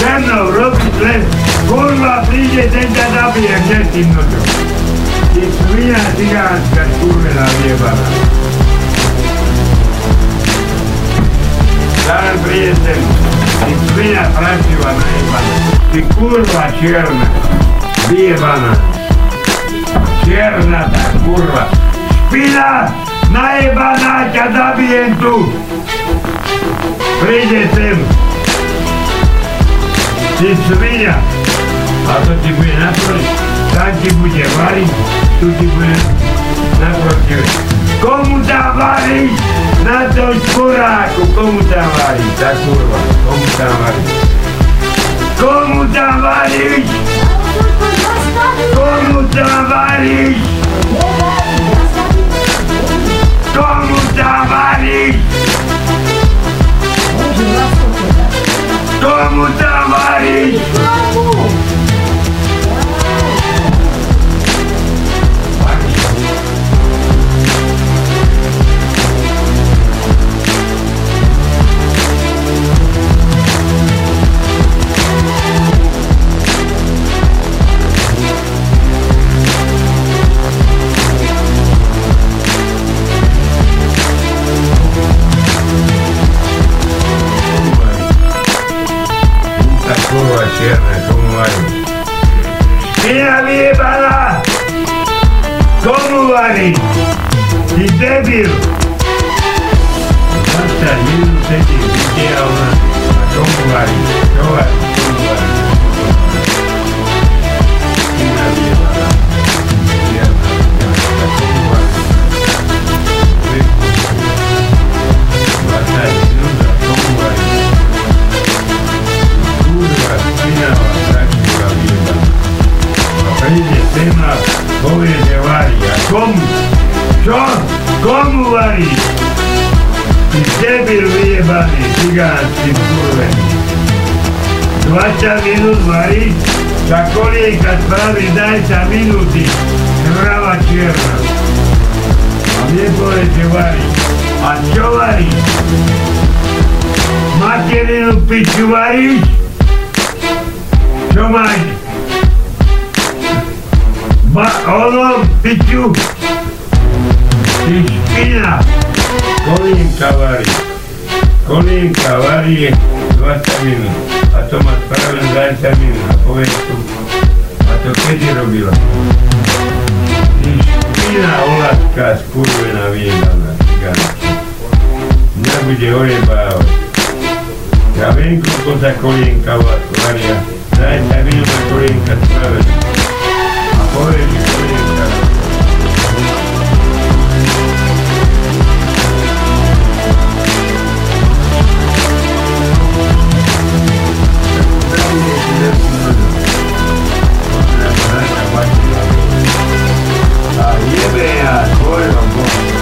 za mnou robí len kurva príde ten ťa zabije kde ty noťo. Ty svina cigánska kurvená vyjebaná. Зараз приїде ти свиня правдива наїбана. Ти курва черна, виєбана. Черна та курва. Шпіна наїбана, тя забієм тут. Прийде тим. Ty svinia. A to ti bude naproti. Tam ti bude variť. Tu ti bude naproti. Komu tam varíš? Na tom šporáku. Komu tam varíš? Tá kurva. Komu tam varíš? Komu tam varíš? Komu tam varíš? Komu tam varíš? Komu tam varíš? Kurva čierna, komu varí? Špina vyjebaná! Komu varí? Ty debil! 20 minút sedí, kde a ona. A komu varí? Čo varí? Komu debil vyjebaný, cigánsky skurvený. 20 minút varí, za kolienka spraví, daj sa minúty. Krava čierna. A mne povie, že varí. A čo varí? Materinu piču varíš? Čo máš? Ba, ono, piču? Ty špina. Kolienka varí. Kolienka varí 20 minút. A to má spravené 20 minút. A povie tu. A to kedy robila? Ty špina olatka skurvená vyjebaná. cigánska. Mňa bude ojebávať. Ja viem, koľko za kolienka va- I don't know.